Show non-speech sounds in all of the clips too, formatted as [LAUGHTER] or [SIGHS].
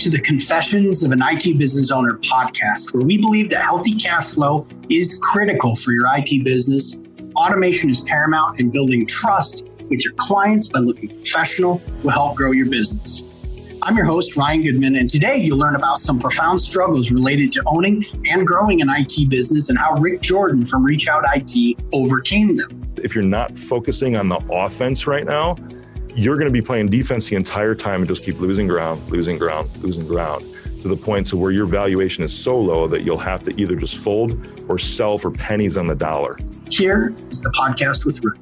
to the Confessions of an IT Business Owner podcast, where we believe that healthy cash flow is critical for your IT business. Automation is paramount, and building trust with your clients by looking professional will help grow your business. I'm your host, Ryan Goodman, and today you'll learn about some profound struggles related to owning and growing an IT business and how Rick Jordan from Reach Out IT overcame them. If you're not focusing on the offense right now, you're going to be playing defense the entire time and just keep losing ground, losing ground, losing ground to the point to where your valuation is so low that you'll have to either just fold or sell for pennies on the dollar. Here is the podcast with Rick.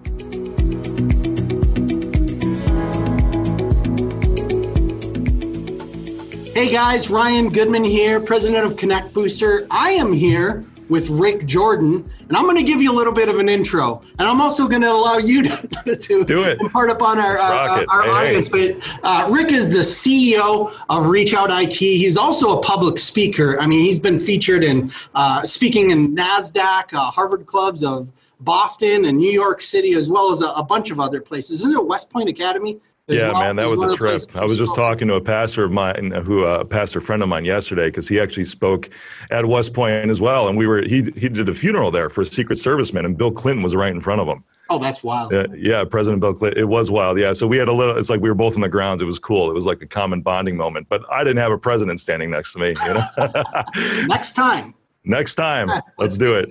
Hey guys, Ryan Goodman here, president of Connect Booster. I am here with Rick Jordan, and I'm going to give you a little bit of an intro, and I'm also going to allow you [LAUGHS] to, to do it part upon our uh, our hey, audience. Hey. But uh, Rick is the CEO of Reach Out IT. He's also a public speaker. I mean, he's been featured in uh, speaking in Nasdaq, uh, Harvard clubs of Boston and New York City, as well as a, a bunch of other places. Isn't it West Point Academy? Yeah, well, man, that was a trip. I was just talking to a pastor of mine, who uh, a pastor friend of mine yesterday, because he actually spoke at West Point as well, and we were he he did a funeral there for a Secret Serviceman, and Bill Clinton was right in front of him. Oh, that's wild. Uh, yeah, President Bill Clinton. It was wild. Yeah, so we had a little. It's like we were both on the grounds. It was cool. It was like a common bonding moment. But I didn't have a president standing next to me. You know. [LAUGHS] Next time. Next time. [LAUGHS] Let's do it.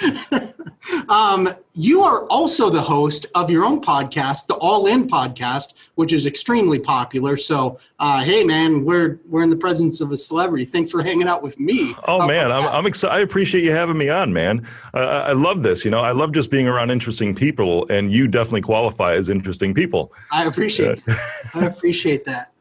[LAUGHS] um, you are also the host of your own podcast, the All In podcast, which is extremely popular. So, uh, hey, man, we're we're in the presence of a celebrity. Thanks for hanging out with me. Oh man, I'm, I'm excited. I appreciate you having me on, man. Uh, I love this. You know, I love just being around interesting people, and you definitely qualify as interesting people. I appreciate. [LAUGHS] I appreciate that.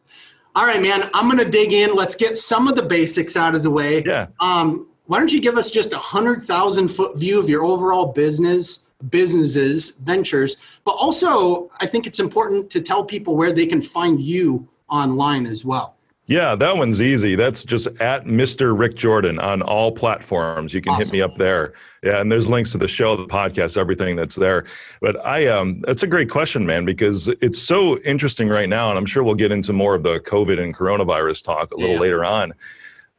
All right, man. I'm going to dig in. Let's get some of the basics out of the way. Yeah. Um, why don't you give us just a hundred thousand foot view of your overall business businesses ventures but also i think it's important to tell people where they can find you online as well yeah, that one's easy. That's just at Mr. Rick Jordan on all platforms. You can awesome. hit me up there. Yeah, and there's links to the show, the podcast, everything that's there. But I um that's a great question, man, because it's so interesting right now, and I'm sure we'll get into more of the COVID and coronavirus talk a little yeah. later on.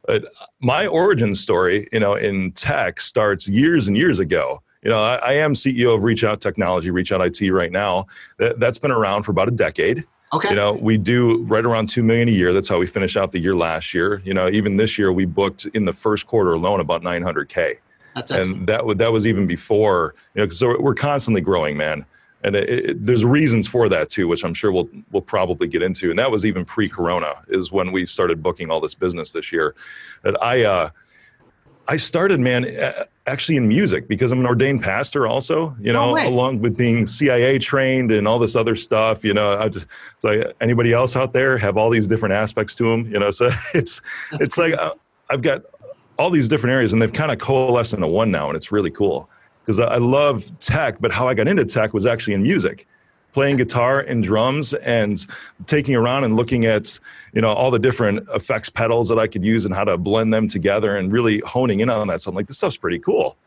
But my origin story, you know, in tech starts years and years ago. You know, I, I am CEO of Reach Out Technology, Reach Out IT right now. That, that's been around for about a decade. Okay. You know, we do right around two million a year. That's how we finish out the year last year. You know, even this year we booked in the first quarter alone about 900k. That's excellent. And that that was even before. You know, because we're constantly growing, man and it, it, there's reasons for that too, which I'm sure we'll we'll probably get into. And that was even pre-corona, is when we started booking all this business this year. That I uh, I started, man, actually in music because I'm an ordained pastor, also. You know, no along with being CIA trained and all this other stuff. You know, I just it's like anybody else out there have all these different aspects to them. You know, [LAUGHS] so it's That's it's cool. like uh, I've got all these different areas, and they've kind of coalesced into one now, and it's really cool because I love tech, but how I got into tech was actually in music, playing guitar and drums and taking around and looking at you know all the different effects pedals that I could use and how to blend them together and really honing in on that. So I'm like, this stuff's pretty cool.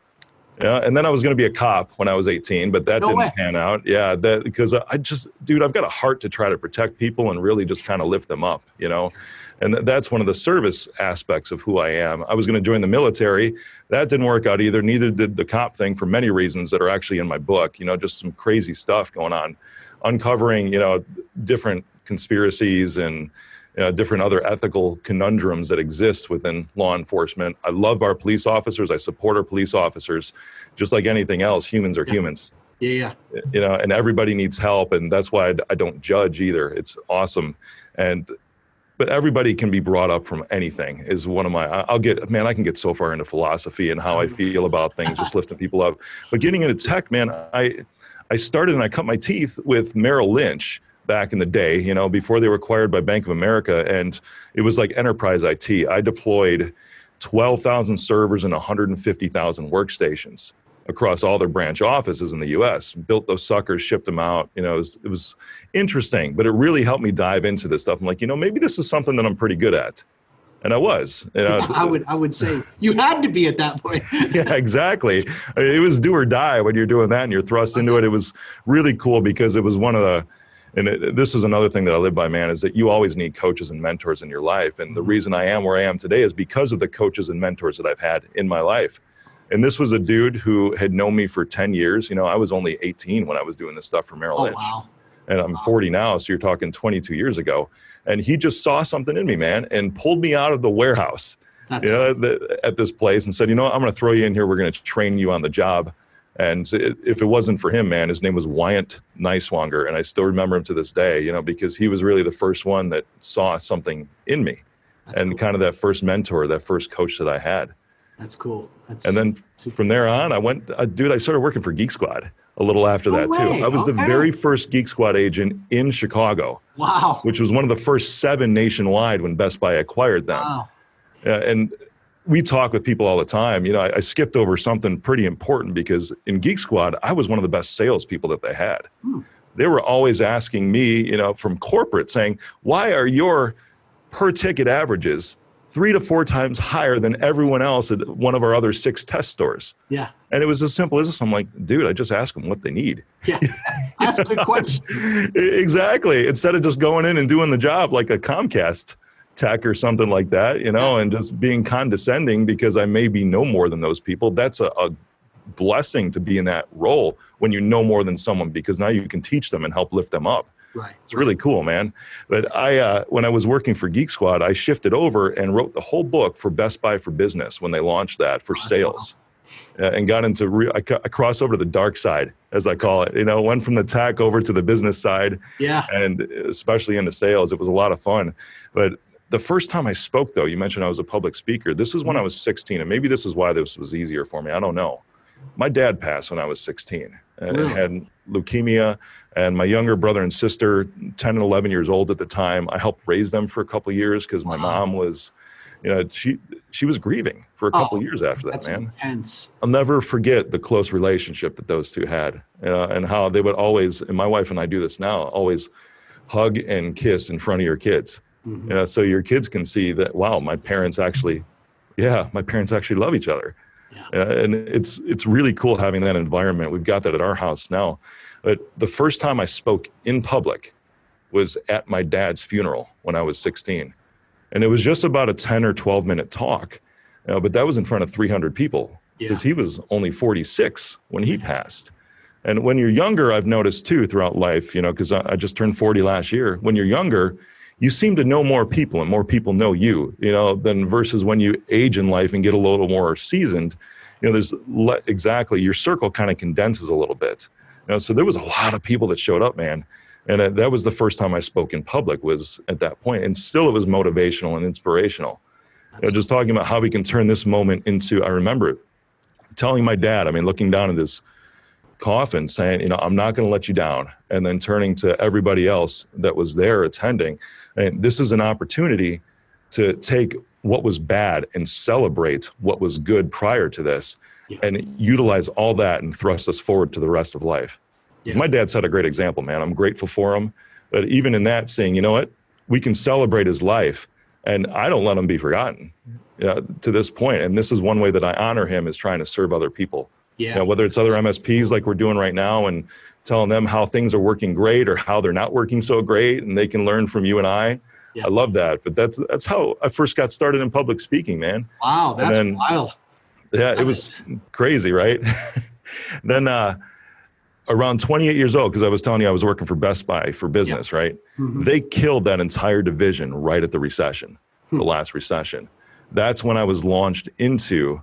Yeah, and then I was going to be a cop when I was 18, but that no didn't way. pan out. Yeah, that because I just, dude, I've got a heart to try to protect people and really just kind of lift them up, you know. And that's one of the service aspects of who I am. I was going to join the military. That didn't work out either. Neither did the cop thing for many reasons that are actually in my book. You know, just some crazy stuff going on, uncovering you know different conspiracies and different other ethical conundrums that exist within law enforcement. I love our police officers. I support our police officers. Just like anything else, humans are yeah. humans. Yeah, yeah. You know, and everybody needs help, and that's why I, I don't judge either. It's awesome, and but everybody can be brought up from anything is one of my i'll get man i can get so far into philosophy and how i mm. feel about things just [LAUGHS] lifting people up. But getting into tech man i i started and i cut my teeth with merrill lynch back in the day you know before they were acquired by bank of america. And it was like enterprise it i deployed 12000 servers and 150000 workstations across all their branch offices in the U.S. Built those suckers, shipped them out. You know, it was, it was, interesting, but it really helped me dive into this stuff. I'm like, you know, maybe this is something that I'm pretty good at, and I was. You know, yeah, [LAUGHS] I would, I would say you had to be at that point. [LAUGHS] yeah, exactly. It was do or die when you're doing that and you're thrust into it. It was really cool because it was one of the and it, this is another thing that I live by, man, is that you always need coaches and mentors in your life. And the Mm-hmm. reason I am where I am today is because of the coaches and mentors that I've had in my life. And this was a mm-hmm. dude who had known me for 10 years. You know, I was only 18 when I was doing this stuff for Merrill Oh Lynch. wow. And I'm 40 now, so you're talking 22 years ago. And he just saw something in me, man, and pulled me out of the warehouse That's you know, the, at this place and said, you know, what, I'm going to throw you in here. We're going to train you on the job. And if it wasn't for him, man, his name was Wyant Niswanger, and I still remember him to this day. You know, because he was really the first one that saw something in me, that's and cool. kind of that first mentor, that first coach that I had. That's cool. That's And then super- from there on, I went, uh, dude, I started working for Geek Squad a little after No that way. too. I was the very first Geek Squad agent in Chicago, wow. which was one of the first seven nationwide when Best Buy acquired them. Wow. Yeah, and we talk with people all the time. You know, I, I skipped over something pretty important because in Geek Squad, I was one of the best salespeople that they had. Hmm. They were always asking me, you know, from corporate saying, why are your per ticket averages three to four times higher than everyone else at one of our other six test stores? Yeah. And it was as simple as this. I'm like, dude, I just ask them what they need. Yeah. [LAUGHS] Ask good questions. exactly. Instead of just going in and doing the job like a Comcast tech or something like that, you know, and just being condescending because I maybe know more than those people. That's a, a blessing to be in that role when you know more than someone because now you can teach them and help lift them up. Right. It's really cool, man. But I, uh, when I was working for Geek Squad, I shifted over and wrote the whole book for Best Buy for Business when they launched that for sales, uh, and got into. Re- I, ca- I crossed over to the dark side, as I call it. You know, went from the tech over to the business side, Yeah. and especially into sales. It was a lot of fun. But the first time I spoke, though, you mentioned I was a public speaker. This was when I was 16, and maybe this is why this was easier for me. I don't know. My dad passed when I was 16 and Really? had leukemia. And my younger brother and sister, 10 and 11 years old at the time, I helped raise them for a couple of years because my Wow. mom was, you know, she she was grieving for a couple Oh, of years after that, That's man. intense. I'll never forget the close relationship that those two had, uh, and how they would always. And my wife and I do this now. Always hug and kiss in front of your kids, Mhm. you know, so your kids can see that. Wow, my parents actually, yeah, my parents actually love each other, Yeah. Uh, and it's it's really cool having that environment. We've got that at our house now, but the first time I spoke in public was at my dad's funeral when I was 16, and it was just about a 10 or 12 minute talk, uh, but that was in front of 300 people Yeah. because he was only 46 when he passed. And when you're younger, I've noticed too throughout life, you know, because I, I just turned 40 last year. When you're younger, you seem to know more people and more people know you, you know, than versus when you age in life and get a little more seasoned. You know, there's le- exactly your circle kind of condenses a little bit. You know, so there was a lot of people that showed up, man. And uh, that was the first time I spoke in public was at that point. And still it was motivational and inspirational. You know, just talking about how we can turn this moment into, I remember telling my dad, I mean, looking down at his coffin saying, you know, I'm not going to let you down. And then turning to everybody else that was there attending. And this is an opportunity to take what was bad and celebrate what was good prior to this Yeah. and utilize all that and thrust us forward to the rest of life. Yeah. My dad set a great example, man. I'm grateful for him. But even in that, saying, you know what, we can celebrate his life and I don't let him be forgotten uh, to this point. And this is one way that I honor him is trying to serve other people. Yeah. You know, whether it's other MSPs like we're doing right now and telling them how things are working great or how they're not working so great and they can learn from you and I. Yeah. I love that. But that's that's how I first got started in public speaking, man. Wow. That's then- wild. Yeah, it was crazy, right? [LAUGHS] then uh around 28 years old, because I was telling you I was working for Best Buy for business, right? Mhm. They killed that entire division right at the recession, the last recession. That's when I was launched into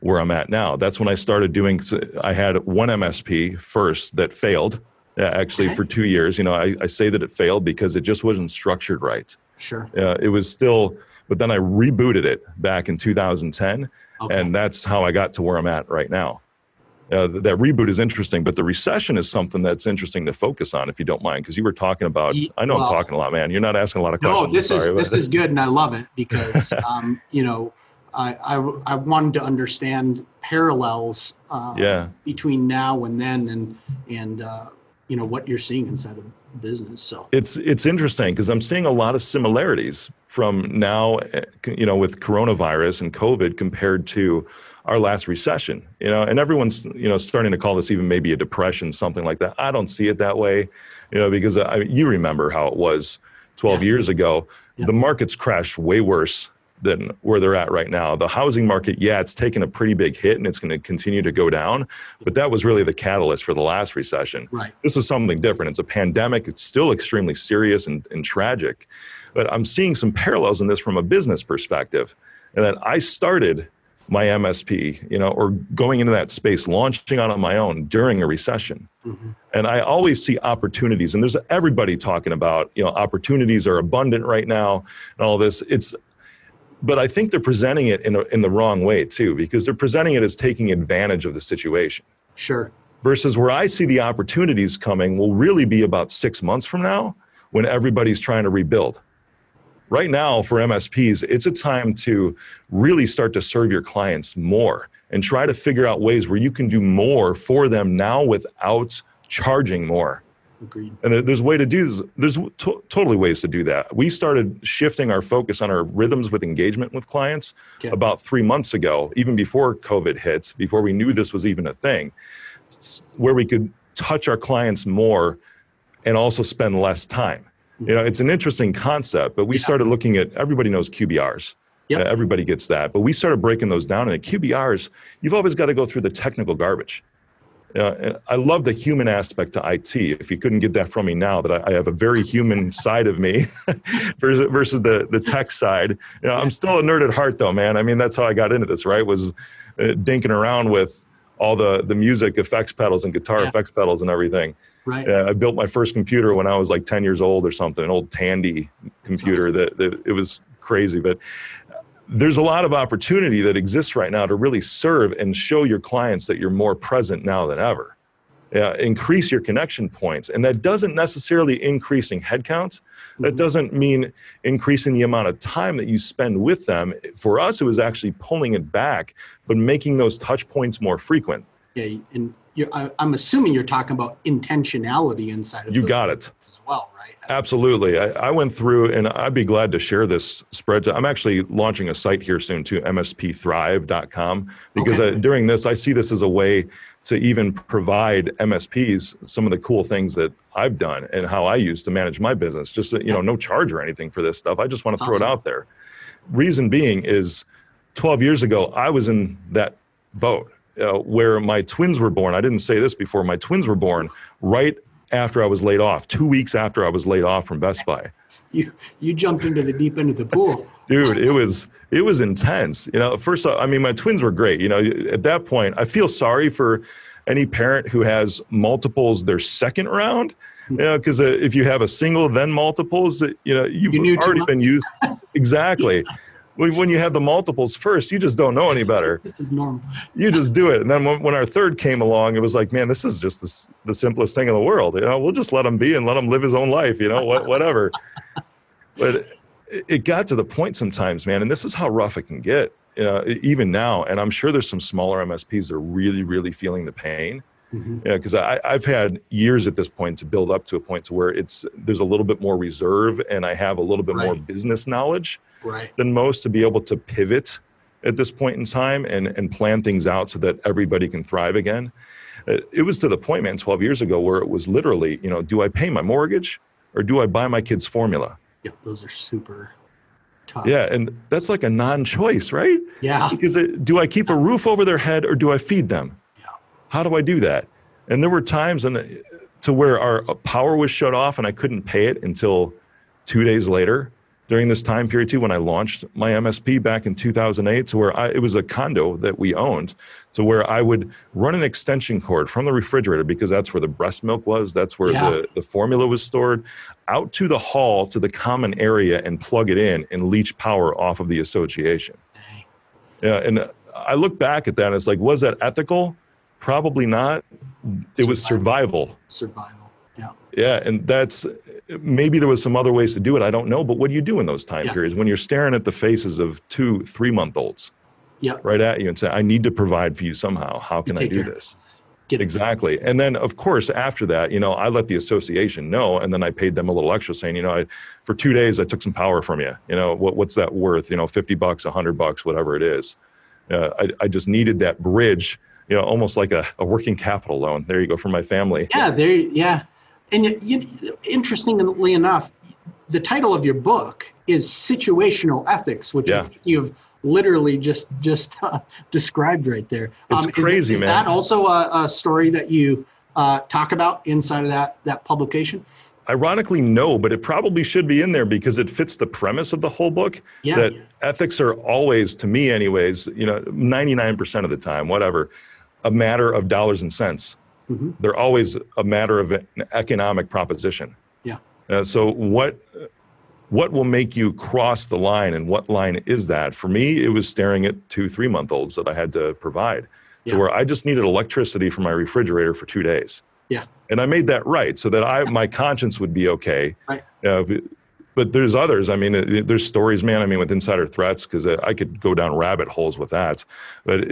where I'm at now. That's when I started doing. I had one MSP first that failed, uh, actually Okay. for two years. You know, I, I say that it failed because it just wasn't structured right. Sure. Uh, it was still, but then I rebooted it back in 2010, Okay. and that's how I got to where I'm at right now. Uh, th- that reboot is interesting, but the recession is something that's interesting to focus on, if you don't mind, because you were talking about. I know well- I'm talking a lot, man. You're not asking a lot of questions. No, this is sorry, this is good, and I love it because [LAUGHS] um, you know I, I I wanted to understand parallels uh, Yeah, between now and then, and and uh, you know what you're seeing inside of business. So it's it's interesting because I'm seeing a lot of similarities from now, eh, you know, with coronavirus and COVID compared to our last recession. You know, and everyone's you know starting to call this even maybe a depression, something like that. I don't see it that way, you know, because I, you remember how it was 12 yeah. years ago. Yeah. The markets crashed way worse than where they're at right now. The housing market, yeah, it's taken a pretty big hit and it's going to continue to go down, but that was really the catalyst for the last recession. Right. This is something different. It's a pandemic. It's still extremely serious and, and tragic, but I'm seeing some parallels in this from a business perspective. And that I started my MSP, you know, or going into that space, launching out on my own during a recession. Mm-hmm. And I always see opportunities, and there's everybody talking about, you know, opportunities are abundant right now and all this. It's but I think they're presenting it in, a, in the wrong way too, because they're presenting it as taking advantage of the situation. Sure. Versus where I see the opportunities coming will really be about six months from now when everybody's trying to rebuild. Right now, for MSPs, it's a time to really start to serve your clients more and try to figure out ways where you can do more for them now without charging more. Agreed. And there's a way to do this. There's to- totally ways to do that. We started shifting our focus on our rhythms with engagement with clients okay. about three months ago, even before COVID hits, before we knew this was even a thing, where we could touch our clients more and also spend less time. You know, it's an interesting concept, but we yeah. started looking at everybody knows QBRs. Yep. Uh, everybody gets that. But we started breaking those down. And the QBRs, you've always got to go through the technical garbage. Uh, I love the human aspect to IT. If you couldn't get that from me now, that I, I have a very human side of me [LAUGHS] versus, versus the the tech side. You know, I'm still a nerd at heart, though, man. I mean, that's how I got into this. Right, was uh, dinking around with all the the music effects pedals and guitar yeah. effects pedals and everything. Right. Uh, I built my first computer when I was like 10 years old or something, an old Tandy computer awesome. that, that it was crazy. But there's a lot of opportunity that exists right now to really serve and show your clients that you're more present now than ever. Uh, increase your connection points. And that doesn't necessarily increasing headcounts. That mm-hmm. doesn't mean increasing the amount of time that you spend with them. For us, it was actually pulling it back, but making those touch points more frequent. Yeah, and I, am assuming you're talking about intentionality inside of you got it as well, right? Absolutely. I, I, went through, and I'd be glad to share this spread. I'm actually launching a site here soon too, mspthrive.com, because okay. uh, during this, I see this as a way to even provide MSPs some of the cool things that I've done and how I use to manage my business. Just, you know, no charge or anything for this stuff. I just want to throw awesome. it out there. Reason being is 12 years ago, I was in that boat. Uh, where my twins were born. I didn't say this before. My twins were born right after I was laid off, two weeks after I was laid off from Best Buy. You you jumped into the deep end of the pool. Dude, it was it was intense. You know, first I mean my twins were great. You know, at that point I feel sorry for any parent who has multiples their second round. You know, because uh, if you have a single then multiples, you know you've you already been used. exactly [LAUGHS] when you have the multiples first, you just don't know any better. [LAUGHS] this is normal. You just do it. And then when, when our third came along, it was like, man, this is just the, the simplest thing in the world. You know, we'll just let him be and let him live his own life, you know, what, whatever. [LAUGHS] but it, it got to the point sometimes, man, and this is how rough it can get, you know, even now. And I'm sure there's some smaller MSPs that are really, really feeling the pain. Mm-hmm. Yeah, because I've had years at this point to build up to a point to where it's there's a little bit more reserve and I have a little bit right. more business knowledge right. than most to be able to pivot at this point in time and, and plan things out so that everybody can thrive again. It was to the point, man, 12 years ago where it was literally, you know, do I pay my mortgage or do I buy my kids formula? Yeah, those are super tough. Yeah, and that's like a non-choice, right? Yeah. Because it, do I keep a roof over their head or do I feed them? How do I do that? And there were times and to where our power was shut off and I couldn't pay it until two days later during this time period too when I launched my MSP back in 2008 to where I, it was a condo that we owned to where I would run an extension cord from the refrigerator because that's where the breast milk was that's where yeah. the, the formula was stored out to the hall to the common area and plug it in and leech power off of the association yeah and I look back at that and it's like was that ethical probably not it was survival survival yeah yeah and that's maybe there was some other ways to do it. I don't know. But what do you do in those time yeah. periods when you're staring at the faces of two, three month olds? Yeah. Right at you and say, I need to provide for you somehow. How can I do this? Get exactly. And then, of course, after that, you know, I let the association know, and then I paid them a little extra, saying, you know, I, for two days I took some power from you. You know, what, what's that worth? You know, fifty bucks, a hundred bucks, whatever it is. Uh, I, I just needed that bridge. You know, almost like a, a working capital loan. There you go for my family. Yeah, there. Yeah, and you, you, interestingly enough, the title of your book is situational ethics, which Yeah. you've literally just just uh, described right there. It's is it- crazy, is man. Is that also a, a story that you uh, talk about inside of that that publication? Ironically, no, but it probably should be in there because it fits the premise of the whole book. Yeah. That ethics are always, to me, anyways, you know, 99% of the time, whatever, a matter of dollars and cents. Mhm. They're always a matter of an economic proposition. Yeah. Uh, so what what will make you cross the line and what line is that? For me, it was staring at two, three month olds that I had to provide. Yeah. To where I just needed electricity for my refrigerator for two days. Yeah. And I made that right so that I my conscience would be okay. Right. Uh, but- there's others. I mean, uh, there's stories, man. I mean, with insider threats, because I could go down rabbit holes with that. But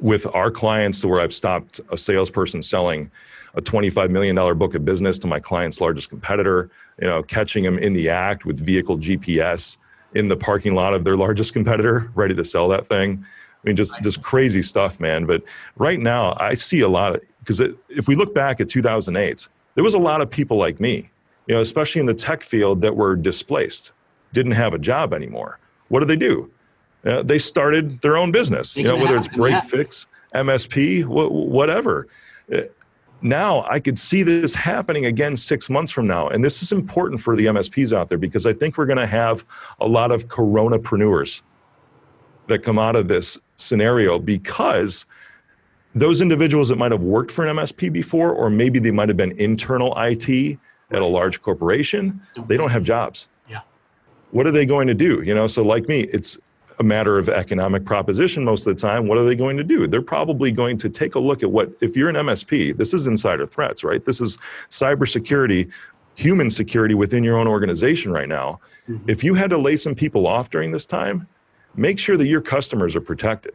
with our clients, to where I've stopped a salesperson selling a $25 million book of business to my client's largest competitor, you know, catching them in the act with vehicle GPS in the parking lot of their largest competitor, ready to sell that thing. I mean, just just crazy stuff, man. But right now, I see a lot of because if we look back at 2008, there was a lot of people like me, you know, especially in the tech field that were displaced, didn't have a job anymore. What did they do? Uh, they started their own business, you know, whether it's break yeah. fix, MSP, wh- whatever. Uh, Now I could see this happening again six months from now. And this is important for the MSPs out there because I think we're going to have a lot of coronapreneurs that come out of this scenario because those individuals that might have worked for an MSP before, or maybe they might have been internal IT at a large corporation, they don't have jobs. Yeah. What are they going to do? You know, so like me, it's a matter of economic proposition most of the time. What are they going to do? They're probably going to take a look at what, if you're an MSP, this is insider threats, right? This is cybersecurity, human security within your own organization right now. Mhm. If you had to lay some people off during this time, make sure that your customers are protected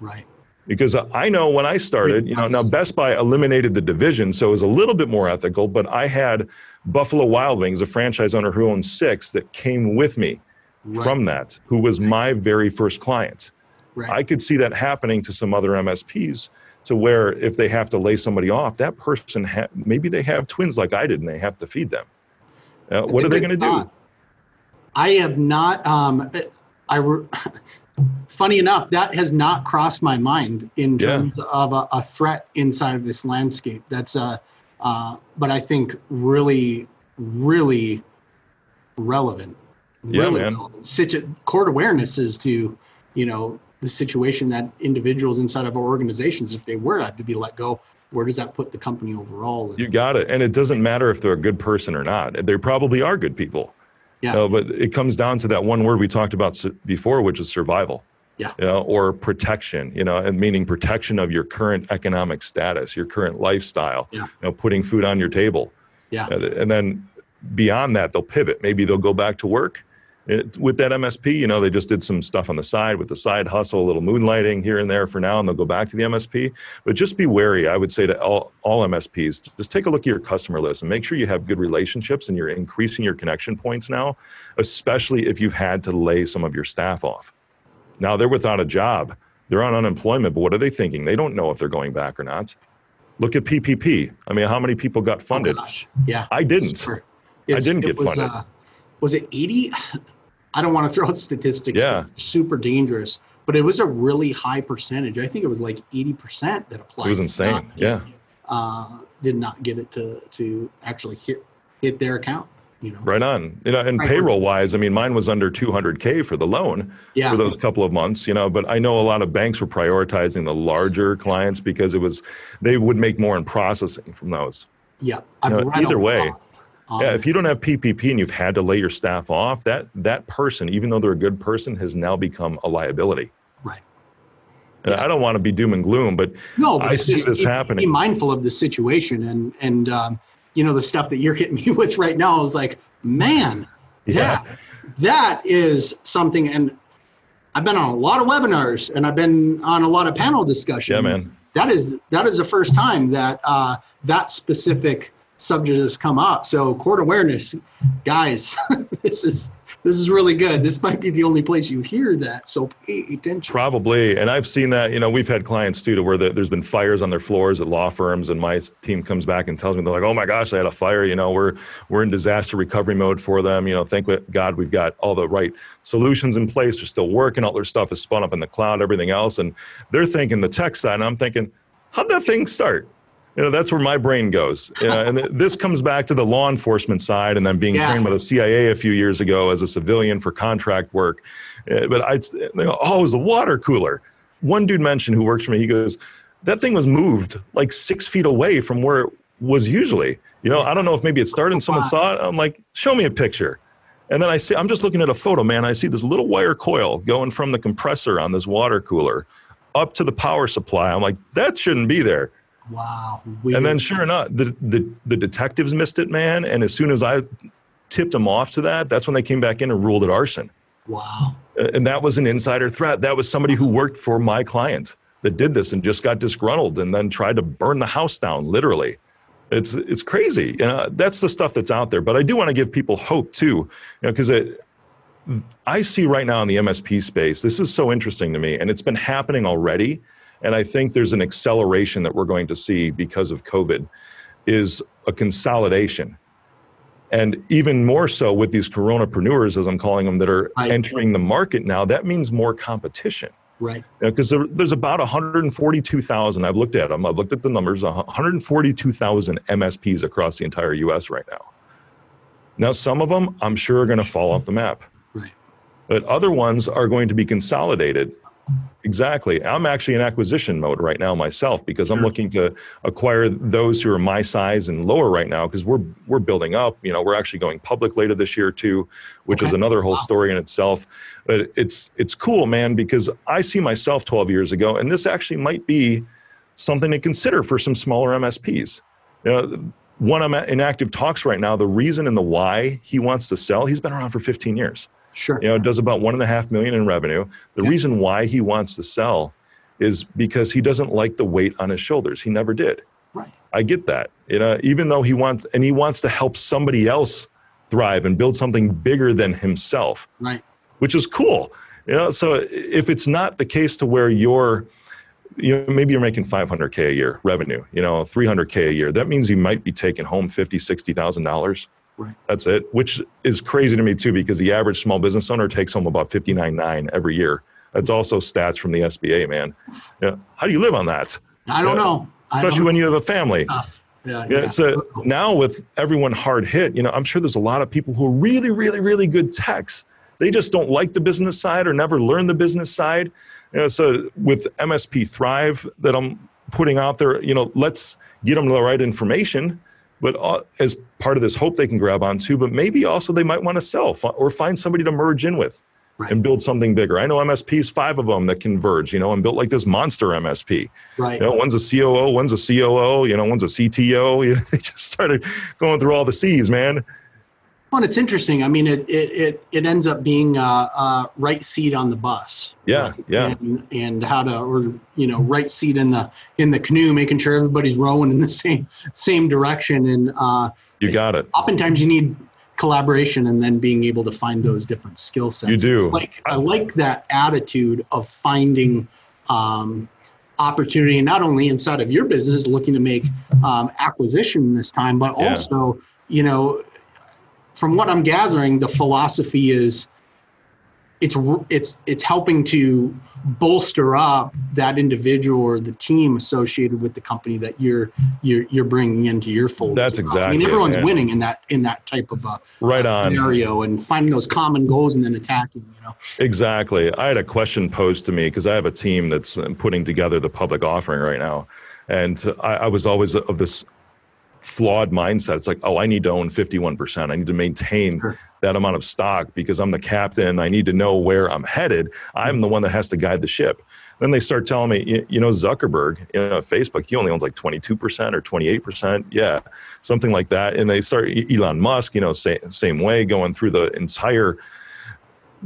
Right. because I know when I started, you know, now Best Buy eliminated the division, so it was a little bit more ethical. But I had Buffalo Wild Wings, a franchise owner who owned six, that came with me Right. from that, who was my very first client. right. I could see that happening to some other MSPs, to where if they have to lay somebody off, that person ha- maybe they have twins like I did, and they have to feed them. Uh, what are they going to do? I have not. Um, I. re- [LAUGHS] Funny enough, that has not crossed my mind in Yeah. terms of a, a threat inside of this landscape. That's uh, uh, but I think really, really relevant. Yeah, really man. Situ- court awareness is to, you know, the situation that individuals inside of our organizations, if they were to be let go, where does that put the company overall? You got it. And it doesn't matter if they're a good person or not. They probably are good people. Yeah. You know, but it comes down to that one word we talked about before, which is survival. Yeah. You know, or protection, you know, and meaning protection of your current economic status, your current lifestyle, Yeah. you know, putting food on your table. Yeah. And, and then beyond that, they'll pivot. Maybe they'll go back to work. It, with that MSP, you know, they just did some stuff on the side with the side hustle, a little moonlighting here and there for now, and they'll go back to the MSP. But just be wary. I would say to all, all MSPs, just take a look at your customer list and make sure you have good relationships and you're increasing your connection points now, especially if you've had to lay some of your staff off. Now they're without a job, they're on unemployment, but what are they thinking? They don't know if they're going back or not. Look at PPP. I mean, how many people got funded? Oh, gosh. Yeah. I didn't. I didn't get was, funded. Uh, was it 80? [SIGHS] I don't want to throw out statistics. Yeah. Super dangerous. But it was a really high percentage. I think it was like 80% that applied. It was insane. not- Yeah. Uh, did not get it to to actually hit hit their account. You know. Right on. You know, and Right. payroll wise, I mean, mine was under 200K for the loan Yeah. for those couple of months, you know, but I know a lot of banks were prioritizing the larger clients because it was, they would make more in processing from those. yeah. I've No, read either way. lot Yeah. If you don't have PPP and you've had to lay your staff off, that, that person, even though they're a good person, has now become a liability. Right. And I don't want to be doom and gloom, but No, but I see just- this be- happening. Be mindful of the situation and and um, you know the stuff that you're hitting [LAUGHS] me with right now is like, man, yeah, that that is something. And I've been on a lot of webinars and I've been on a lot of panel discussions. yeah, man. that is that is the first time that uh, that specific subject has come up. So court awareness, guys, [LAUGHS] this is this is really good. This might be the only place you hear that. So pay attention. Probably, and I've seen that. You know, we've had clients too to where the, there's been fires on their floors at law firms, and my team comes back and tells me they're like, "Oh my gosh, I had a fire." You know, we're we're in disaster recovery mode for them. You know, thank God we've got all the right solutions in place. They're still working. All their stuff is spun up in the cloud, everything else, and they're thinking the tech side. And I'm thinking, how'd that thing start? You know that's where my brain goes. Know, [LAUGHS] and this comes back to the law enforcement side and then being yeah. trained by the cia a few years ago as a civilian for contract work. Uh, but i go, oh it was a water cooler. One dude mentioned who works for me he goes that thing was moved like six feet away from where it was usually. You know i don't know if maybe it started and someone saw it. I'm like show me a picture. And then i see i'm just looking at a photo man. I see this little wire coil going from the compressor on this water cooler up to the power supply. I'm like that shouldn't be there Wow. Weird. And then sure enough, the, the, the detectives missed it, man. And as soon as I tipped them off to that, that's when they came back in and ruled it arson. Wow. And that was an insider threat. That was somebody who worked for my client that did this and just got disgruntled and then tried to burn the house down, literally. It's, it's crazy. You know, that's the stuff that's out there. But I do want to give people hope too, you know, because I see right now in the MSP space, this is so interesting to me, and it's been happening already and I think there's an acceleration that we're going to see because of COVID, is a consolidation. And even more so with these coronapreneurs, as I'm calling them, that are right. entering the market now, that means more competition. Right. Because there, there's about 142,000, I've looked at them, I've looked at the numbers, 142,000 MSPs across the entire US right now. Now, some of them I'm sure are going to fall off the map. Right. But other ones are going to be consolidated Exactly. I'm actually in acquisition mode right now myself because I'm looking to acquire those who are my size and lower right now because we're we're building up. You know, we're actually going public later this year too, which okay. is another whole wow. story in itself. But it's it's cool, man, because I see myself 12 years ago, and this actually might be something to consider for some smaller MSPs. You know, one I'm in active talks right now. The reason and the why he wants to sell, he's been around for 15 years. Sure. You know, does about one and a half million in revenue. The yeah. reason why he wants to sell is because he doesn't like the weight on his shoulders. He never did. Right. I get that. You know, even though he wants and he wants to help somebody else thrive and build something bigger than himself. Right. Which is cool. You know, so if it's not the case to where you're you know maybe you're making 500k a year revenue you know 300k a year that means you might be taking home 50 60000 dollars Right. That's it, which is crazy to me too, because the average small business owner takes home about fifty nine nine every year. That's also stats from the SBA, man. Yeah. How do you live on that? I don't yeah. know. Especially don't when you have a family. Yeah, yeah. So now with everyone hard hit, you know, I'm sure there's a lot of people who are really, really, really good techs. They just don't like the business side or never learn the business side. You know, so with MSP Thrive that I'm putting out there, you know, let's get them the right information but uh, as part of this hope they can grab onto, but maybe also they might want to sell or find somebody to merge in with right. and build something bigger. I know MSPs, five of them that converge, you know, and built like this monster MSP. Right. You know, one's a COO, one's a COO, you know, one's a CTO. [LAUGHS] You know, they just started going through all the C's, man. Well, it's interesting. I mean, it it it, it ends up being a, a right seat on the bus. Yeah, right? yeah. And, and how to, or you know, right seat in the in the canoe, making sure everybody's rowing in the [LAUGHS] same same direction. And uh, you got it. Oftentimes, you need collaboration and then being able to find those different skill sets. You do. Like I like that attitude of finding. Um, opportunity not only inside of your business looking to make um, acquisition this time but yeah. also you know from what I'm gathering, the philosophy is it's it's it's helping to bolster up that individual or the team associated with the company that you're you're you're bringing into your fold. That's exactly. I mean, everyone's it, winning in that in that type of a right on scenario and finding those common goals and then attacking. You know. Exactly. I had a question posed to me because I have a team that's uh, putting together the public offering right now, and I, I was always of this flawed mindset. It's like, oh, I need to own 51%. I need to maintain sure. that amount of stock because I'm the captain. I need to know where I'm headed. I'm the one that has to guide the ship. Then they start telling me, you know, Zuckerberg, you know, Facebook, he only owns like 22% or 28%. Yeah, something like that. And they start, Elon Musk, you know, say, same way, going through the entire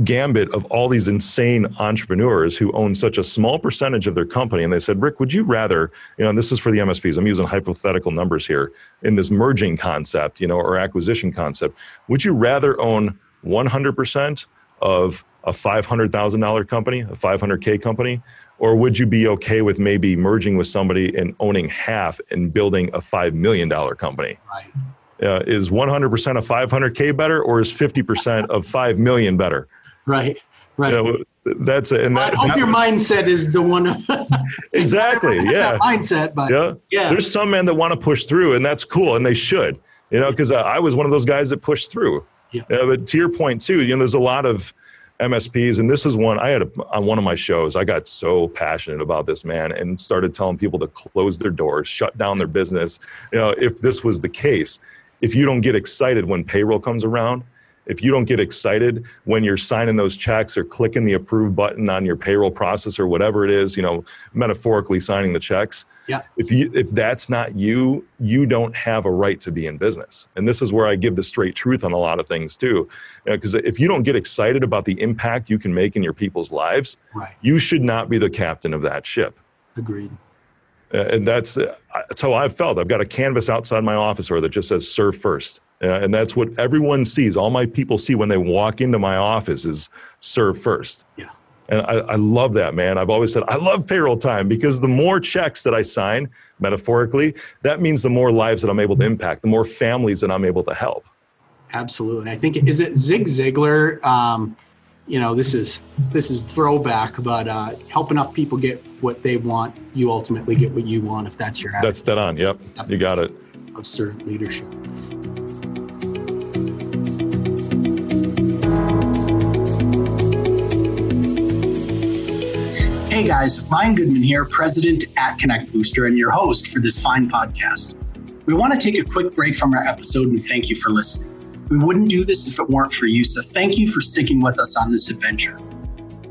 gambit of all these insane entrepreneurs who own such a small percentage of their company. And they said, Rick, would you rather, you know, and this is for the MSPs, I'm using hypothetical numbers here in this merging concept, you know, or acquisition concept. Would you rather own 100% of a $500,000 company, a 500K company? Or would you be okay with maybe merging with somebody and owning half and building a $5 million company? Right. Uh, is 100% of 500K better or is 50% of 5 million better? Right. Right. You know, that's it. And that, I hope that, your mindset is the one. [LAUGHS] exactly. yeah. mindset, but yeah. yeah. There's some men that want to push through, and that's cool, and they should. You know, because I, I was one of those guys that pushed through. Yeah. Uh, but to your point too, you know, there's a lot of MSPs, and this is one I had a, on one of my shows. I got so passionate about this man and started telling people to close their doors, shut down their business. You know, if this was the case, if you don't get excited when payroll comes around, if you don't get excited when you're signing those checks or clicking the approve button on your payroll process or whatever it is, you know, metaphorically signing the checks. Yeah. If you if that's not you, you don't have a right to be in business. And this is where I give the straight truth on a lot of things too. Because you know, if you don't get excited about the impact you can make in your people's lives, right. you should not be the captain of that ship. Agreed. Uh, and that's uh, that's how I've felt. I've got a canvas outside my office door that just says "Serve first. Uh, and that's what everyone sees. All my people see when they walk into my office is "Serve first. Yeah. And I, I love that, man. I've always said I love payroll time because the more checks that I sign, metaphorically, that means the more lives that I'm able to impact, the more families that I'm able to help. Absolutely. I think is it Zig Ziglar. Um, you know this is this is throwback but uh, help enough people get what they want you ultimately get what you want if that's your attitude. that's dead on yep you got it of servant leadership Hey guys, Ryan Goodman here, president at Connect Booster and your host for this fine podcast. We want to take a quick break from our episode and thank you for listening. We wouldn't do this if it weren't for you, so thank you for sticking with us on this adventure.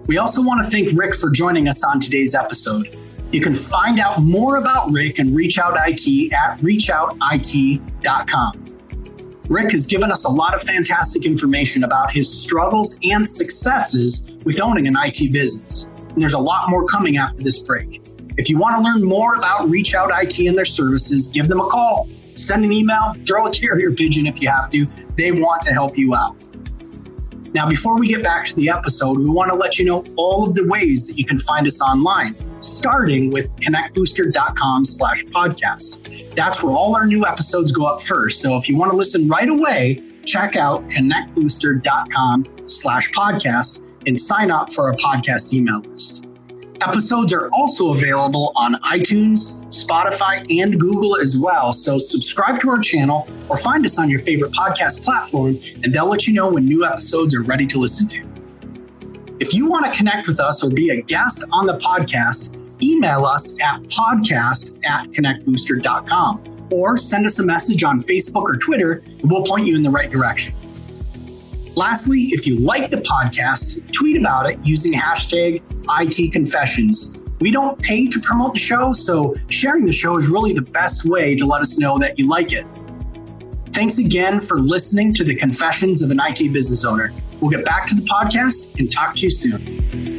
We also want to thank Rick for joining us on today's episode. You can find out more about Rick and Reach Out IT at reachoutit.com. Rick has given us a lot of fantastic information about his struggles and successes with owning an IT business. And there's a lot more coming after this break. If you want to learn more about Reach Out IT and their services, give them a call send an email, throw a carrier pigeon if you have to. They want to help you out. Now, before we get back to the episode, we want to let you know all of the ways that you can find us online, starting with connectbooster.com slash podcast. That's where all our new episodes go up first. So if you want to listen right away, check out connectbooster.com slash podcast and sign up for our podcast email list. Episodes are also available on iTunes, Spotify, and Google as well. So subscribe to our channel or find us on your favorite podcast platform, and they'll let you know when new episodes are ready to listen to. If you want to connect with us or be a guest on the podcast, email us at podcast at connectbooster.com or send us a message on Facebook or Twitter, and we'll point you in the right direction. Lastly, if you like the podcast, tweet about it using hashtag IT Confessions. We don't pay to promote the show, so sharing the show is really the best way to let us know that you like it. Thanks again for listening to the Confessions of an IT Business Owner. We'll get back to the podcast and talk to you soon.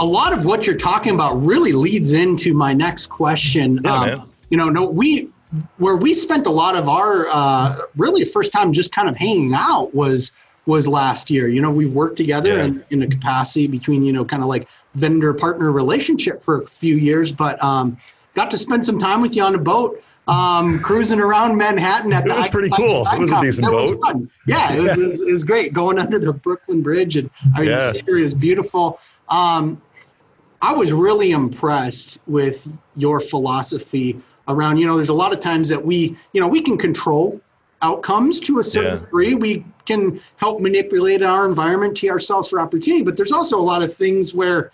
A lot of what you're talking about really leads into my next question. Yeah, um. You know, no, we where we spent a lot of our uh, really first time just kind of hanging out was was last year. You know, we've worked together yeah. in, in a capacity between you know kind of like vendor partner relationship for a few years, but um, got to spend some time with you on a boat. Um, cruising around Manhattan at [LAUGHS] it the was pretty cool. It was a decent boat. Was fun. Yeah, it was, it was, great going under the Brooklyn Bridge, and I mean, yeah. the scenery is beautiful. Um, I was really impressed with your philosophy around, you know, there's a lot of times that we, you know, we can control outcomes to a certain yeah. degree. We can help manipulate our environment to ourselves for opportunity, but there's also a lot of things where,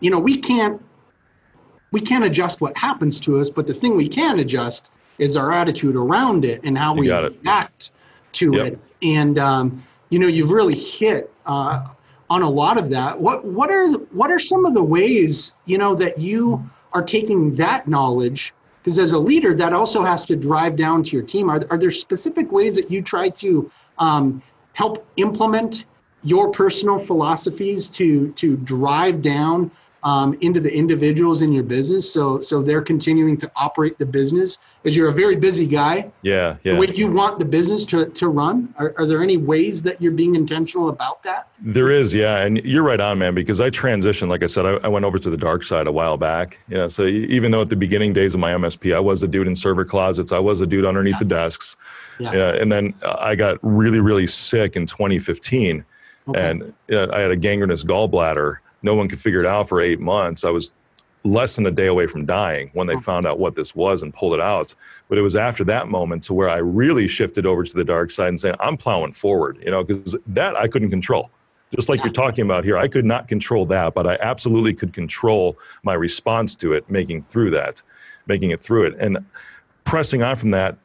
you know, we can't we can't adjust what happens to us, but the thing we can adjust is our attitude around it and how you we react to yep. it. And um, you know, you've really hit uh, on a lot of that. What what are what are some of the ways you know that you are taking that knowledge because as a leader that also has to drive down to your team are, are there specific ways that you try to um, help implement your personal philosophies to to drive down um, into the individuals in your business. So so they're continuing to operate the business. Because you're a very busy guy. Yeah yeah. The way you want the business to, to run are, are there any ways that you're being intentional about that? There is yeah. And you're right on man because i transitioned like i said I, I went over to the dark side a while back. You know so even though at the beginning days of my msp i was a dude in server closets. I was a dude underneath yeah. the desks. Yeah. yeah. and then i got really really sick in 2015 okay. and you know, i had a gangrenous gallbladder no one could figure it out for eight months. I was less than a day away from dying when they found out what this was and pulled it out. But it was after that moment to where I really shifted over to the dark side and saying, I'm plowing forward, you know, because that I couldn't control. Just like you're talking about here, I could not control that, but I absolutely could control my response to it, making through that, making it through it. And pressing on from that,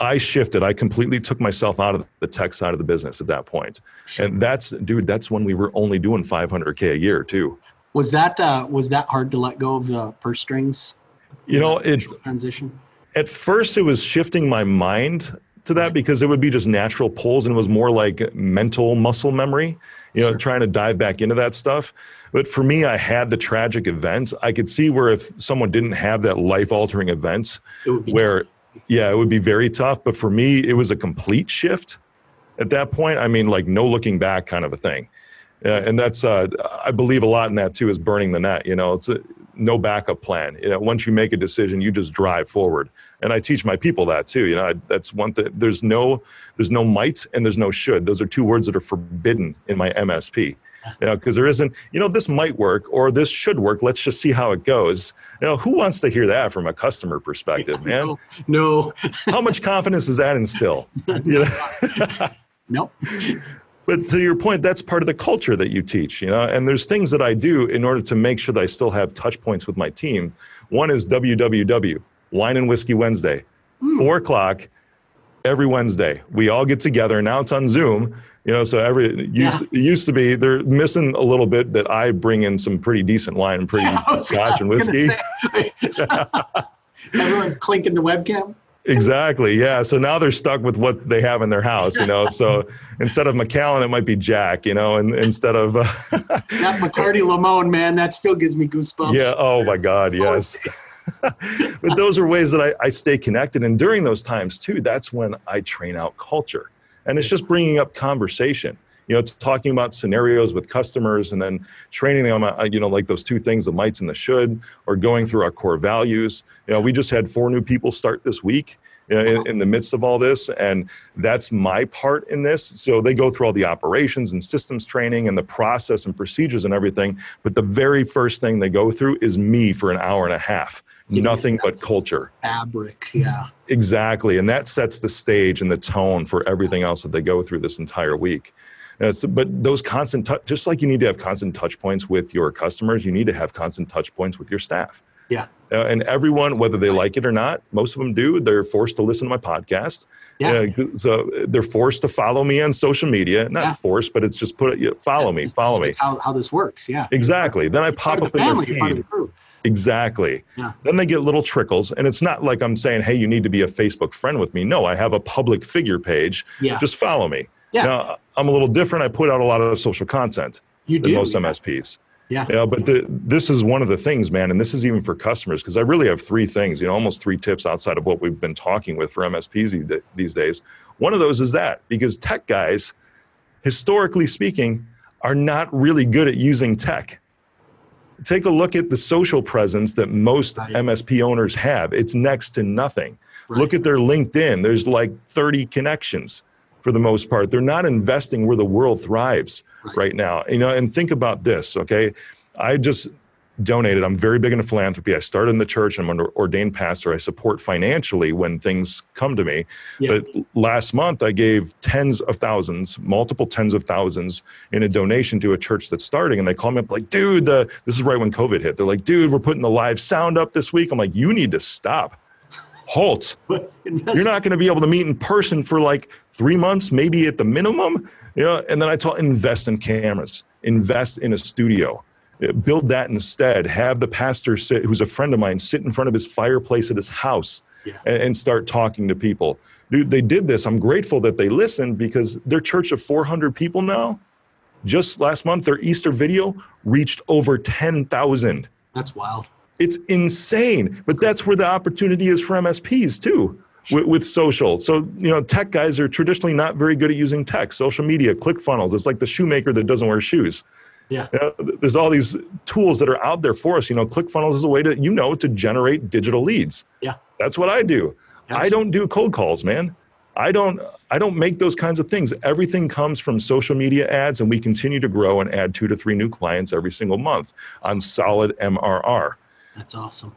I shifted. I completely took myself out of the tech side of the business at that point. And that's, dude, that's when we were only doing 500K a year, too. Was that, uh, was that hard to let go of the purse strings? You know, it transition. At first, it was shifting my mind to that because it would be just natural pulls and it was more like mental muscle memory, you know, sure. trying to dive back into that stuff. But for me, I had the tragic events. I could see where if someone didn't have that life altering events, where yeah, it would be very tough. But for me, it was a complete shift at that point. I mean, like no looking back kind of a thing. Uh, and that's, uh, I believe a lot in that too, is burning the net. You know, it's a, no backup plan. You know, once you make a decision, you just drive forward. And I teach my people that too. You know, I, that's one thing. There's no, there's no might and there's no should. Those are two words that are forbidden in my MSP you know, because there isn't, you know, this might work or this should work. Let's just see how it goes. You know, who wants to hear that from a customer perspective, [LAUGHS] man? No. no. how much confidence does that instill? You know? [LAUGHS] nope. But to your point, that's part of the culture that you teach, you know. And there's things that I do in order to make sure that I still have touch points with my team. One is WWW, Wine and Whiskey Wednesday, mm. four o'clock every Wednesday. We all get together. Now it's on Zoom, you know, so every used, yeah. used to be they're missing a little bit that I bring in some pretty decent wine and pretty [LAUGHS] scotch and whiskey. [LAUGHS] Everyone's clinking the webcam. Exactly. Yeah. So now they're stuck with what they have in their house, you know. [LAUGHS] So instead of Macallan, it might be Jack, you know, and instead of uh, that McCarty Limon, man, that still gives me goosebumps. Yeah. Oh my God. Yes. but those are ways that I, I stay connected. And during those times too, that's when I train out culture and it's just bringing up conversation you know talking about scenarios with customers and then training them on you know like those two things the mights and the should or going through our core values. You know we just had four new people start this week uh, in, in, the midst of all this and that's my part in this. So they go through all the operations and systems training and the process and procedures and everything but the very first thing they go through is me for an hour and a half nothing but culture. Fabric, yeah. Exactly. And that sets the stage and the tone for everything else that they go through this entire week. but those constant, t- just like you need to have constant touch points with your customers, you need to have constant touch points with your staff. Yeah. Uh, and everyone, whether they like it or not, most of them do. They're forced to listen to my podcast. Yeah. Uh, so they're forced to follow me on social media. Not yeah. forced, but it's just put it. You know, follow yeah, me, follow me. How, how this works? Yeah. Exactly. Then I pop up in family, their feed. Exactly. Yeah. Then they get little trickles. And it's not like I'm saying, hey, you need to be a Facebook friend with me. No, I have a public figure page. Yeah. Just follow me. Yeah. Now, I'm a little different. I put out a lot of social content you than do, most yeah. MSPs. Yeah. yeah but the, this is one of the things, man, and this is even for customers because I really have three things, you know, almost three tips outside of what we've been talking with for MSPs these days. One of those is that because tech guys, historically speaking, are not really good at using tech take a look at the social presence that most right. MSP owners have. It's next to nothing. Right. Look at their LinkedIn. There's like 30 connections for the most part. They're not investing where the world thrives right, right now. You know, and think about this, okay? I just donated. I'm very big into philanthropy. I started in the church. I'm an ordained pastor. I support financially when things come to me. Yeah. But last month, I gave tens of thousands, multiple tens of thousands in a donation to a church that's starting. And they call me up like, dude, the, this is right when COVID hit. They're like, dude, we're putting the live sound up this week. I'm like, you need to stop. Halt. [LAUGHS] You're not going to be able to meet in person for like three months, maybe at the minimum. You know, and then I taught invest in cameras, invest in a studio build that instead. Have the pastor sit, who's a friend of mine, sit in front of his fireplace at his house yeah. and, and start talking to people. Dude, they did this. I'm grateful that they listened because their church of 400 people now, just last month, their Easter video reached over 10,000. That's wild. It's insane. But that's where the opportunity is for MSPs too. With, with, social. So, you know, tech guys are traditionally not very good at using tech, social media, ClickFunnels. It's like the shoemaker that doesn't wear shoes. Yeah. You know, there's all these tools that are out there for us. You know, ClickFunnels is a way to, you know, to generate digital leads. Yeah. That's what I do. Absolutely. I don't do cold calls, man. I don't I don't make those kinds of things. Everything comes from social media ads and we continue to grow and add 2 to 3 new clients every single month on solid MRR. That's awesome.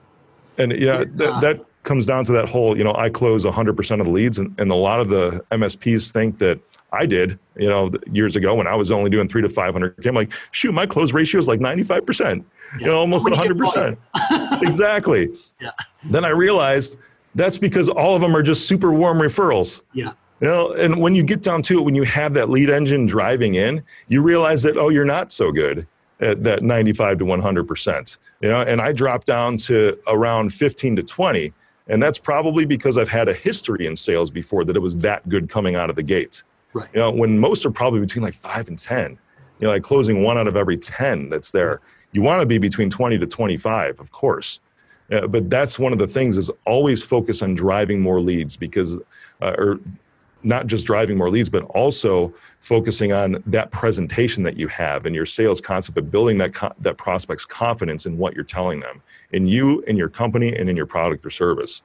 And yeah, that, uh, that comes down to that whole, you know, I close 100% of the leads and, and a lot of the MSPs think that I did, you know, years ago when I was only doing 3 to 500 I'm like, shoot, my close ratio is like 95%. Yeah. You know, almost 100%. [LAUGHS] exactly. Yeah. Then I realized that's because all of them are just super warm referrals. Yeah. You know, and when you get down to it, when you have that lead engine driving in, you realize that, oh, you're not so good at that 95 to 100%. You know, and I dropped down to around 15 to 20. And that's probably because I've had a history in sales before that it was that good coming out of the gates. Right. You know, when most are probably between like five and 10, you know, like closing one out of every 10 that's there. You want to be between 20 to 25, of course. Uh, but that's one of the things is always focus on driving more leads because, uh, or not just driving more leads, but also focusing on that presentation that you have and your sales concept of building that co- that prospect's confidence in what you're telling them, in you, in your company, and in your product or service.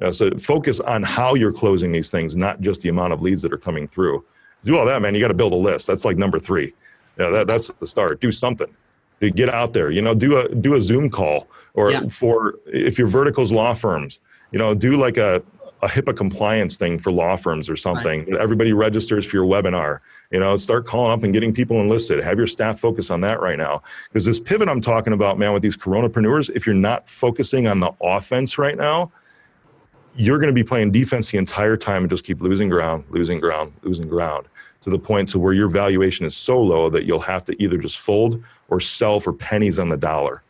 Uh, so focus on how you're closing these things, not just the amount of leads that are coming through. Do all that, man. You got to build a list. That's like number three. Yeah, that, that's the start. Do something. Get out there. You know, do a do a Zoom call or yeah. for if your verticals law firms you know do like a, a HIPAA compliance thing for law firms or something. Right. Everybody registers for your webinar. You know, start calling up and getting people enlisted. Have your staff focus on that right now. Because this pivot I'm talking about, man, with these coronapreneurs, if you're not focusing on the offense right now, you're going to be playing defense the entire time and just keep losing ground, losing ground, losing ground to the point to where your valuation is so low that you'll have to either just fold or sell for pennies on the dollar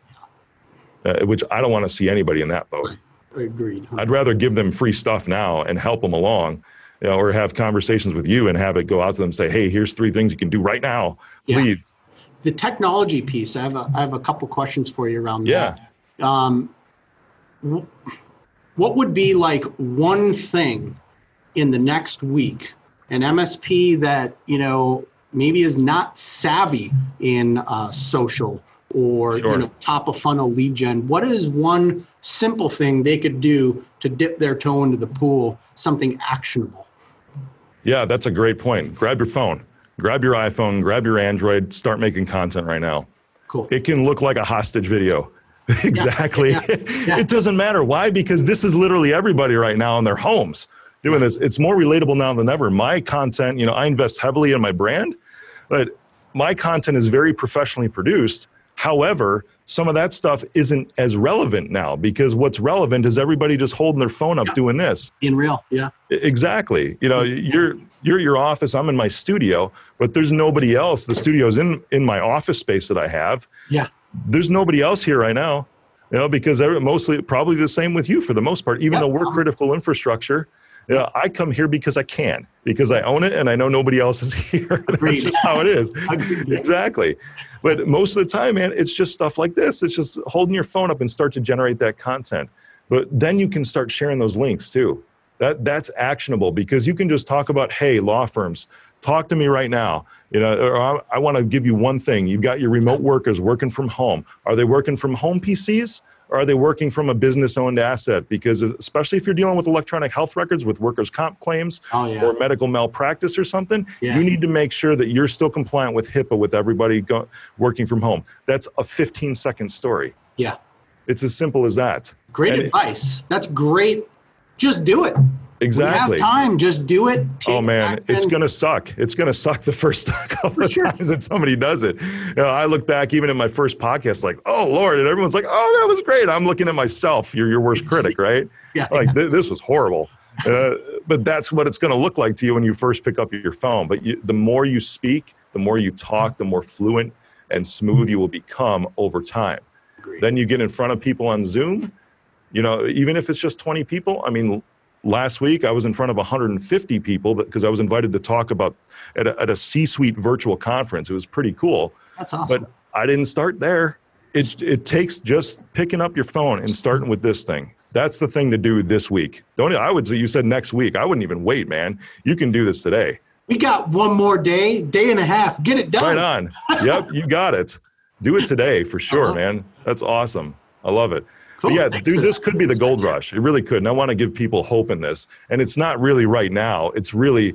uh, which I don't want to see anybody in that boat. Agreed. I'd rather give them free stuff now and help them along, you know, or have conversations with you and have it go out to them and say, hey, here's three things you can do right now, please. Yeah. The technology piece, I have a, I have a couple questions for you around yeah. that. Um, what would be like one thing in the next week, an MSP that, you know, maybe is not savvy in uh, social or sure. you know top of funnel lead gen what is one simple thing they could do to dip their toe into the pool something actionable? Yeah that's a great point. Grab your phone. Grab your iphone. Grab your android. Start making content right now. Cool. It can look like a hostage video [LAUGHS] exactly yeah, [LAUGHS] yeah, it doesn't matter why because this is literally everybody right now in their homes doing this it's more relatable now than ever my content you know i invest heavily in my brand but my content is very professionally produced However, some of that stuff isn't as relevant now because what's relevant is everybody just holding their phone up yeah. doing this. In real, yeah. Exactly. You know, mm-hmm. you're you're your office, I'm in my studio, but there's nobody else. The studio's in in my office space that I have. Yeah. There's nobody else here right now. You know, because mostly probably the same with you for the most part, even yeah. though we're critical infrastructure you know, I come here because I can, because I own it and I know nobody else is [LAUGHS] here. That's just how it is. [LAUGHS] exactly. But most of the time, man, it's just stuff like this. It's just holding your phone up and start to generate that content. But then you can start sharing those links too. That that's actionable because you can just talk about, hey, law firms, talk to me right now. You know, or I, I want to give you one thing. You've got your remote workers working from home. Are they working from home PCs? or are they working from a business owned asset? Because especially if you're dealing with electronic health records with workers' comp claims oh, yeah. or medical malpractice or something, yeah. you need to make sure that you're still compliant with HIPAA with everybody go- working from home. That's a 15 second story. Yeah. It's as simple as that. Great and advice. That's great. Just do it. Exactly. Time, just do it. oh man, it's gonna suck. It's gonna suck the [LAUGHS] first [LAUGHS] couple of sure. times that somebody does it. You know, I look back even in my first podcast, like, oh Lord, and everyone's like, oh, that was great. I'm looking at myself. You're your worst critic, [LAUGHS] right? yeah. Like. Th- this was horrible. Uh, but that's what it's going to look like to you when you first pick up your phone. But you, the more you speak, the more you talk, the more fluent and smooth you will become over time. Agreed. Then you get in front of people on Zoom, you know, even if it's just 20 people. I mean, last week I was in front of 150 people because I was invited to talk about at a, at a C-suite virtual conference. It was pretty cool. That's awesome. But I didn't start there. It, it takes just picking up your phone and starting with this thing. That's the thing to do this week. Don't I would say you said next week. I wouldn't even wait, man. You can do this today. we got one more day, day and a half. Get it done. Right on. yep, you got it. Do it today for sure, Uh-huh. man. That's awesome. I love it. Cool. Yeah, dude, this could be the gold rush. It really could. And I want to give people hope in this. And it's not really right now. It's really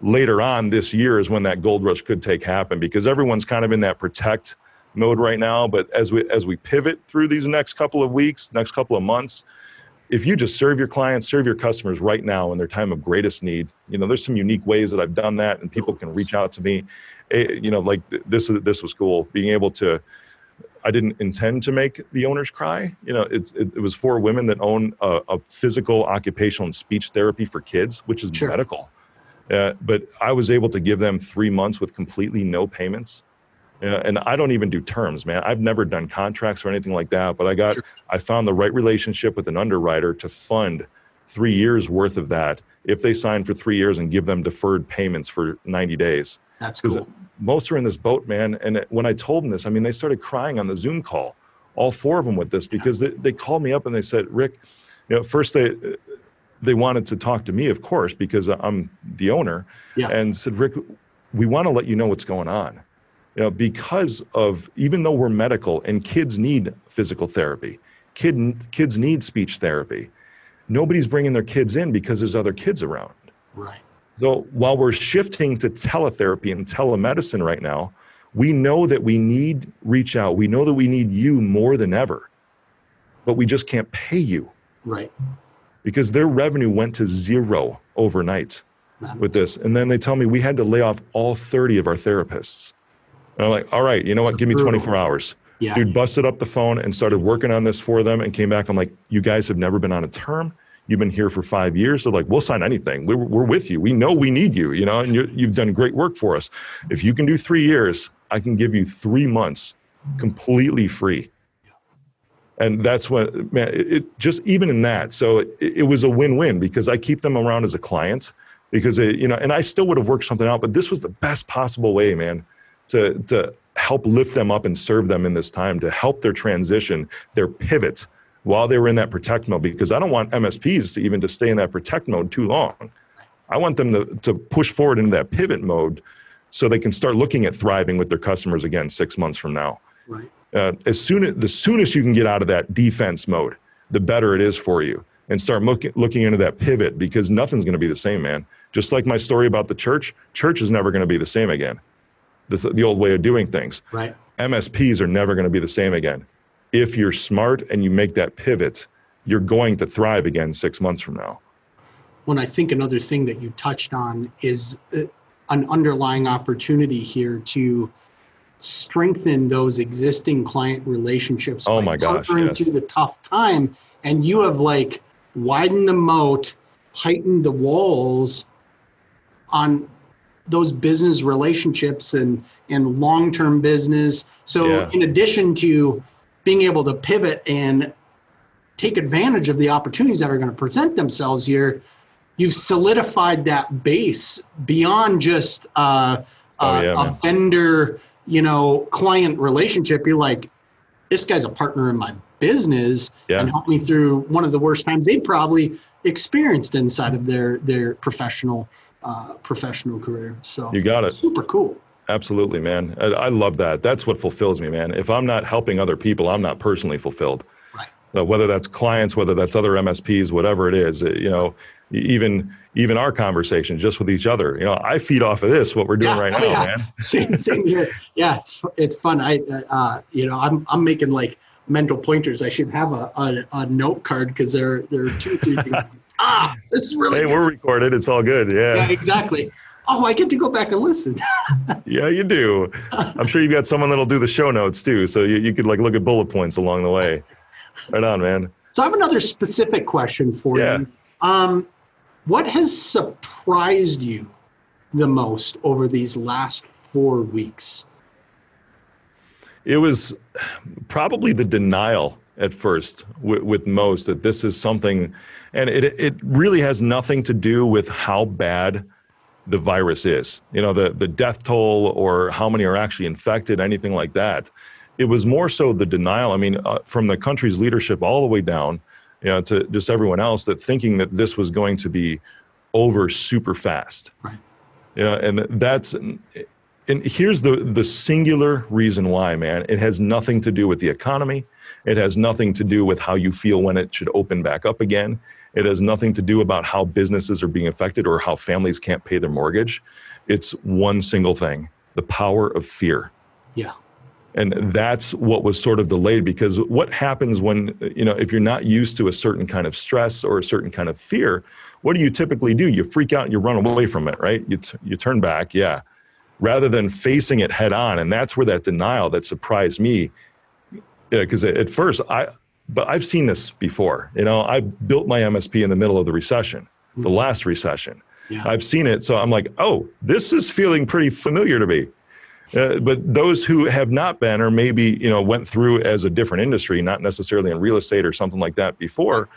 later on this year is when that gold rush could take happen because everyone's kind of in that protect mode right now. But as we as we pivot through these next couple of weeks, next couple of months, if you just serve your clients, serve your customers right now in their time of greatest need, you know, there's some unique ways that I've done that, and people can reach out to me. Eh, you know, like th- this this was cool, being able to. I didn't intend to make the owners cry. You know, it's, it, it was for women that own a, a physical, occupational, and speech therapy for kids, which is Sure. medical. Uh, but I was able to give them three months with completely no payments. Uh, and I don't even do terms, man. I've never done contracts or anything like that. But I got, Sure. I found the right relationship with an underwriter to fund three years worth of that if they sign for three years and give them deferred payments for 90 days. That's Because cool. most are in this boat, man. And when I told them this, I mean, they started crying on the Zoom call, all four of them with this, because they, they called me up and they said, Rick, you know, first they, they wanted to talk to me, of course, because I'm the owner, Yeah. and said, Rick, we want to let you know what's going on. You know, because of even though we're medical and kids need physical therapy, kid, kids need speech therapy. Nobody's bringing their kids in because there's other kids around. Right. So while we're shifting to teletherapy and telemedicine right now, we know that we need reach out. We know that we need you more than ever, but we just can't pay you Right. because their revenue went to zero overnight with this. And then they tell me we had to lay off all 30 of our therapists. And I'm like, all right, you know what? Give me 24 hours. Yeah. Dude busted up the phone and started working on this for them and came back. I'm like, you guys have never been on a term. You've been here for five years. They're like, we'll sign anything. We're, we're with you. We know we need you, you know, and you, you've done great work for us. If you can do three years, I can give you three months completely free. And that's what, man, it, just even in that. So it, it was a win win because I keep them around as a client because, it, you know, and I still would have worked something out, but this was the best possible way, man, to, to help lift them up and serve them in this time, to help their transition, their pivot while they were in that protect mode because I don't want MSPs to even to stay in that protect mode too long. I want them to, to push forward into that pivot mode so they can start looking at thriving with their customers again six months from now. Right. Uh, as soon as the soonest you can get out of that defense mode, the better it is for you, and start looking looking into that pivot because nothing's going to be the same, man. Just like my story about the church, church is never going to be the same again. The, the old way of doing things. Right. MSPs are never going to be the same again. If you're smart and you make that pivot, you're going to thrive again six months from now. When I think another thing that you touched on is uh, an underlying opportunity here to strengthen those existing client relationships. Oh my gosh, conquering yes. through the tough time, and you have like widened the moat, heightened the walls on those business relationships and and long-term business. So Yeah. in addition to being able to pivot and take advantage of the opportunities that are going to present themselves here, you've solidified that base beyond just uh, Oh, uh, yeah, a man. vendor, you know, client relationship. You're like, this guy's a partner in my business Yeah. and helped me through one of the worst times they probably experienced inside of their their professional uh, professional career. So You got it. super cool. Absolutely, man. I, I love that. That's what fulfills me, man. If I'm not helping other people, I'm not personally fulfilled. Right. Uh, whether that's clients, whether that's other MSPs, whatever it is, uh, you know, even even our conversations just with each other. You know, I feed off of this what we're doing Yeah, right oh, now, yeah. man. [LAUGHS] same, same here. Yeah, it's it's fun. I uh, you know I'm I'm making like mental pointers. I should have a a, a note card because there there are two three things. [LAUGHS] ah, this is really Hey, good. we're recorded. It's all good. yeah Yeah. exactly. Oh, I get to go back and listen. [LAUGHS] Yeah, you do. I'm sure you've got someone that'll do the show notes too. So you, you could like look at bullet points along the way. Right on, man. So I have another specific question for Yeah. you. Um, what has surprised you the most over these last four weeks? it was probably the denial at first with, with, most that this is something, and it it really has nothing to do with how bad the virus is. You know, the the death toll or how many are actually infected, anything like that. It was more so the denial. I mean, uh, from the country's leadership all the way down, you know, to just everyone else that thinking that this was going to be over super fast. Right. You know, and that's and here's the the singular reason why, man. It has nothing to do with the economy. It has nothing to do with how you feel when it should open back up again. It has nothing to do about how businesses are being affected or how families can't pay their mortgage. It's one single thing: the power of fear. Yeah. And that's what was sort of delayed because what happens when, you know, if you're not used to a certain kind of stress or a certain kind of fear, what do you typically do? You freak out and you run away from it, right? You, t- you turn back, yeah rather than facing it head on. And that's where that denial that surprised me. Yeah, because at first, I, but I've seen this before. You know, I built my MSP in the middle of the recession, the mm-hmm. last recession. Yeah. I've seen it. So I'm like, oh, this is feeling pretty familiar to me. Uh, but those who have not been, or maybe you know, went through as a different industry, not necessarily in real estate or something like that before,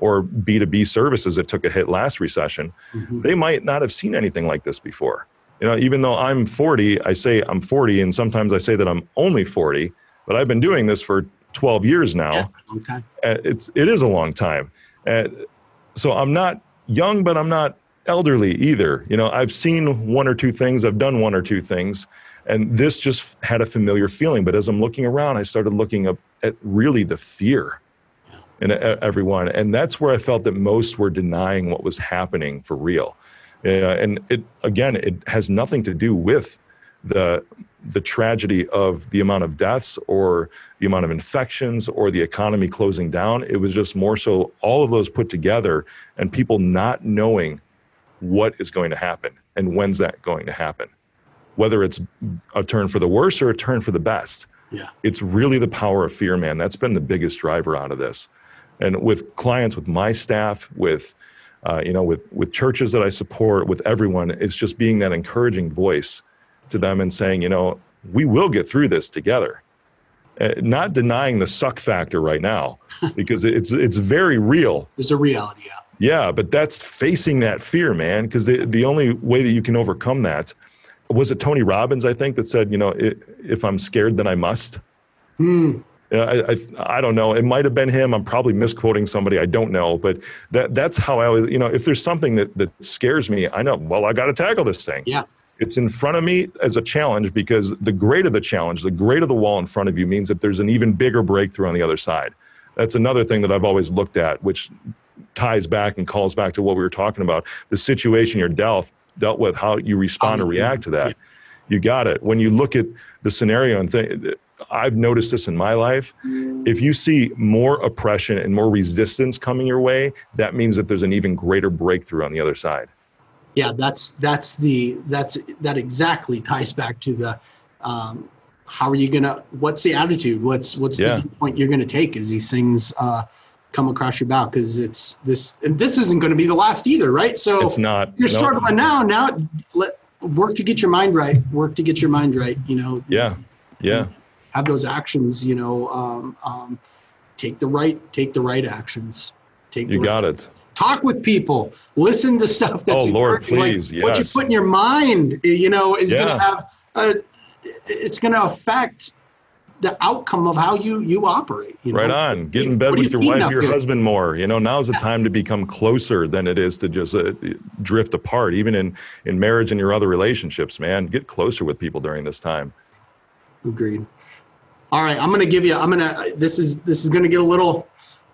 or B2B services that took a hit last recession, mm-hmm. they might not have seen anything like this before you know, even though I'm 40, I say I'm 40, and sometimes I say that I'm only 40, but I've been doing this for 12 years now. Yeah, okay. It's it is a long time, and so I'm not young, but I'm not elderly either. You know, I've seen one or two things, I've done one or two things, and this just had a familiar feeling. But as I'm looking around, I started looking up at really the fear in everyone, and that's where I felt that most were denying what was happening for real. Uh, and it again, it has nothing to do with the the tragedy of the amount of deaths or the amount of infections or the economy closing down. It was just more so all of those put together and people not knowing what is going to happen and when's that going to happen. Whether it's a turn for the worse or a turn for the best. Yeah. It's really the power of fear, man. That's been the biggest driver out of this. And with clients, with my staff, with uh, you know, with with churches that I support, with everyone, it's just being that encouraging voice to them and saying, you know, we will get through this together. Uh, not denying the suck factor right now [LAUGHS] because it's it's very real. There's a reality, yeah. Yeah, but that's facing that fear, man. Because the the only way that you can overcome that was it Tony Robbins, I think, that said, you know, if I'm scared, then I must. Hmm. I, I, I, don't know. It might have been him. I'm probably misquoting somebody. I don't know. But that that's how I you know, if there's something that, that scares me, I know, well, I got to tackle this thing. Yeah. It's in front of me as a challenge because the greater the challenge, the greater the wall in front of you means that there's an even bigger breakthrough on the other side. That's another thing that I've always looked at, which ties back and calls back to what we were talking about the situation you're dealt, dealt with, how you respond or um, react to that. Yeah. You got it. When you look at the scenario and think, I've noticed this in my life. If you see more oppression and more resistance coming your way, that means that there's an even greater breakthrough on the other side. Yeah, that's that's the that's that exactly ties back to the um, how are you gonna what's the attitude? What's what's yeah. the point you're gonna take as these things uh, come across your bow? Because it's this and this isn't going to be the last either, right? So it's not. You're struggling now. Now let work to get your mind right. Work to get your mind right. You know. Yeah. Yeah have those actions you know um, um, take the right take the right actions take you right, got it talk with people listen to stuff that's oh lord please like, yes. what you put in your mind you know is yeah. going to have a, it's going to affect the outcome of how you you operate you know? right on get in bed with your wife your here? husband more you know now's the yeah. time to become closer than it is to just uh, drift apart even in in marriage and your other relationships man get closer with people during this time agreed all right, I'm going to give you. I'm going to. This is this is going to get a little.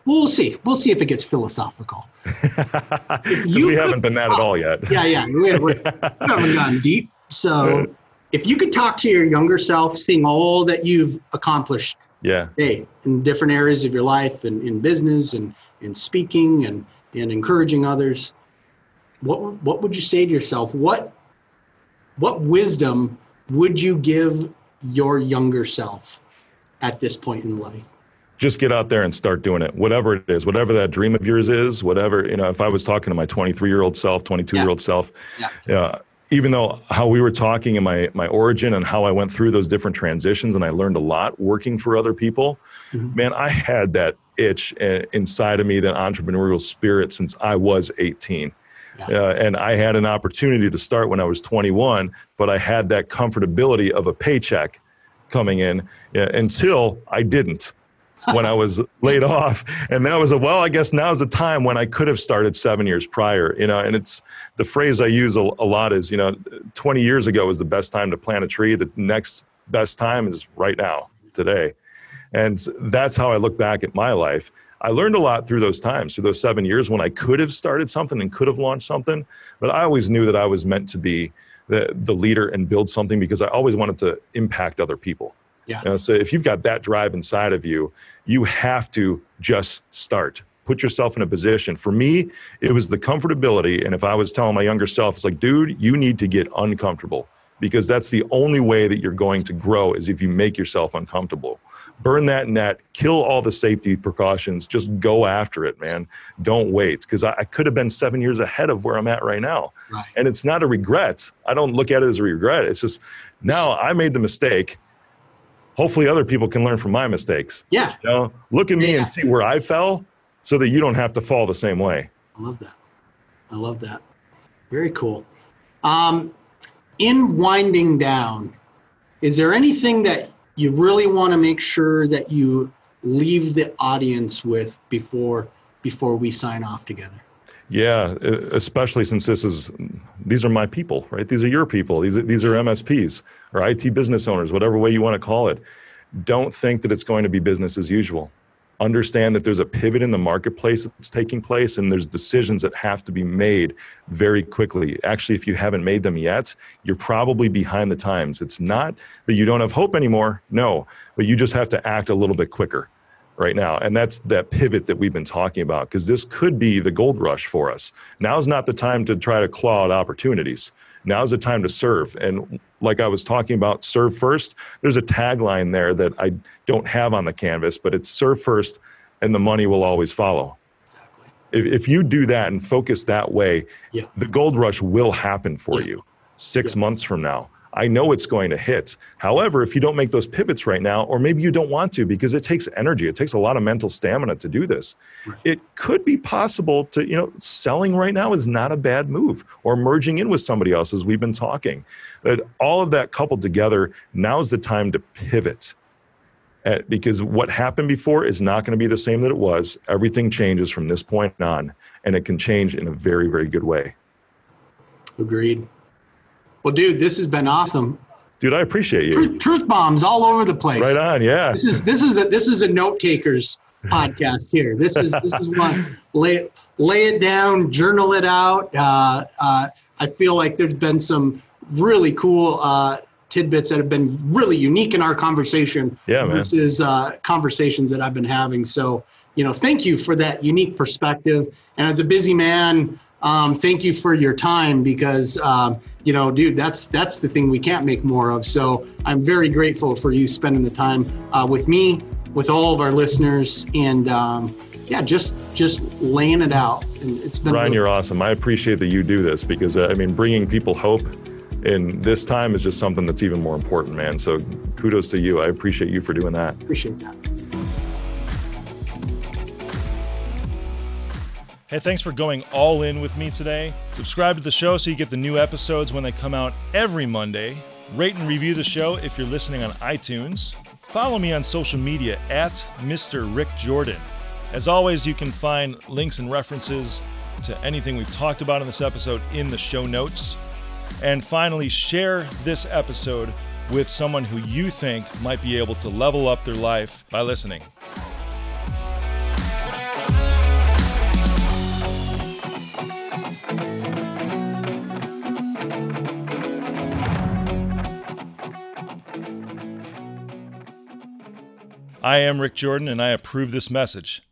We'll see. We'll see if it gets philosophical. [LAUGHS] you we haven't been that at all yet. Yeah, yeah, we, have, we [LAUGHS] haven't gone deep. So, if you could talk to your younger self, seeing all that you've accomplished, yeah, hey, in different areas of your life, and in business, and in speaking, and and encouraging others, what what would you say to yourself? What what wisdom would you give your younger self? at this point in life? Just get out there and start doing it, whatever it is, whatever that dream of yours is, whatever, you know, if I was talking to my 23 year old self, 22 year old self, yeah. Uh, even though how we were talking and my my origin and how I went through those different transitions and I learned a lot working for other people, mm-hmm. man, I had that itch uh, inside of me, that entrepreneurial spirit since I was 18. Yeah. Uh, and I had an opportunity to start when I was 21, but I had that comfortability of a paycheck coming in uh, until I didn't when I was laid off. And that was a, well, I guess now's the time when I could have started seven years prior, you know, and it's the phrase I use a, a lot is, you know, 20 years ago was the best time to plant a tree. The next best time is right now, today. And that's how I look back at my life. I learned a lot through those times, through those seven years when I could have started something and could have launched something. But I always knew that I was meant to be the, the leader and build something because I always wanted to impact other people. Yeah. Know, so if you've got that drive inside of you, you have to just start. Put yourself in a position. For me, it was the comfortability. And if I was telling my younger self, it's like, dude, you need to get uncomfortable because that's the only way that you're going to grow is if you make yourself uncomfortable. Burn that net, kill all the safety precautions, just go after it, man. Don't wait because I, I, could have been seven years ahead of where I'm at right now. Right. And it's not a regret. I don't look at it as a regret. It's just now I made the mistake hopefully other people can learn from my mistakes. Yeah. You know, look at me yeah. and see where I fell so that you don't have to fall the same way. I love that. I love that. Very cool. Um, in winding down, is there anything that you really want to make sure that you leave the audience with before before we sign off together? Yeah, especially since this is these are my people, right? These are your people. These are, these are MSPs or IT business owners, whatever way you want to call it. Don't think that it's going to be business as usual. Understand that there's a pivot in the marketplace that's taking place and there's decisions that have to be made very quickly. Actually, if you haven't made them yet, you're probably behind the times. It's not that you don't have hope anymore, no, but you just have to act a little bit quicker right now. And that's that pivot that we've been talking about because this could be the gold rush for us. Now's not the time to try to claw at opportunities. Now's the time to serve. And like I was talking about, serve first, there's a tagline there that I don't have on the canvas, but it's serve first and the money will always follow. Exactly. If, if you do that and focus that way, yeah. the gold rush will happen for yeah. you six yeah. months from now. I know it's going to hit. However, if you don't make those pivots right now, or maybe you don't want to because it takes energy, it takes a lot of mental stamina to do this. It could be possible to, you know, selling right now is not a bad move or merging in with somebody else as we've been talking. But all of that coupled together, now's the time to pivot. Uh, because what happened before is not going to be the same that it was. Everything changes from this point on, and it can change in a very, very good way. Agreed. Well, dude, this has been awesome. Dude, I appreciate you. Truth, truth bombs all over the place. Right on, yeah. This is this is a this is a note takers podcast here. This is this is one [LAUGHS] lay it lay it down, journal it out. Uh, uh, I feel like there's been some really cool uh, tidbits that have been really unique in our conversation yeah, versus uh, conversations that I've been having. So, you know, thank you for that unique perspective. And as a busy man, um, thank you for your time because um, you know, dude, that's that's the thing we can't make more of. So I'm very grateful for you spending the time uh, with me, with all of our listeners, and um, yeah, just just laying it out. And it's been Ryan, you're awesome. I appreciate that you do this because uh, I mean, bringing people hope in this time is just something that's even more important, man. So kudos to you. I appreciate you for doing that. Appreciate that. Hey, thanks for going all in with me today. Subscribe to the show so you get the new episodes when they come out every Monday. Rate and review the show if you're listening on iTunes. Follow me on social media at Mr. Rick Jordan. As always, you can find links and references to anything we've talked about in this episode in the show notes. And finally, share this episode with someone who you think might be able to level up their life by listening. I am Rick Jordan, and I approve this message.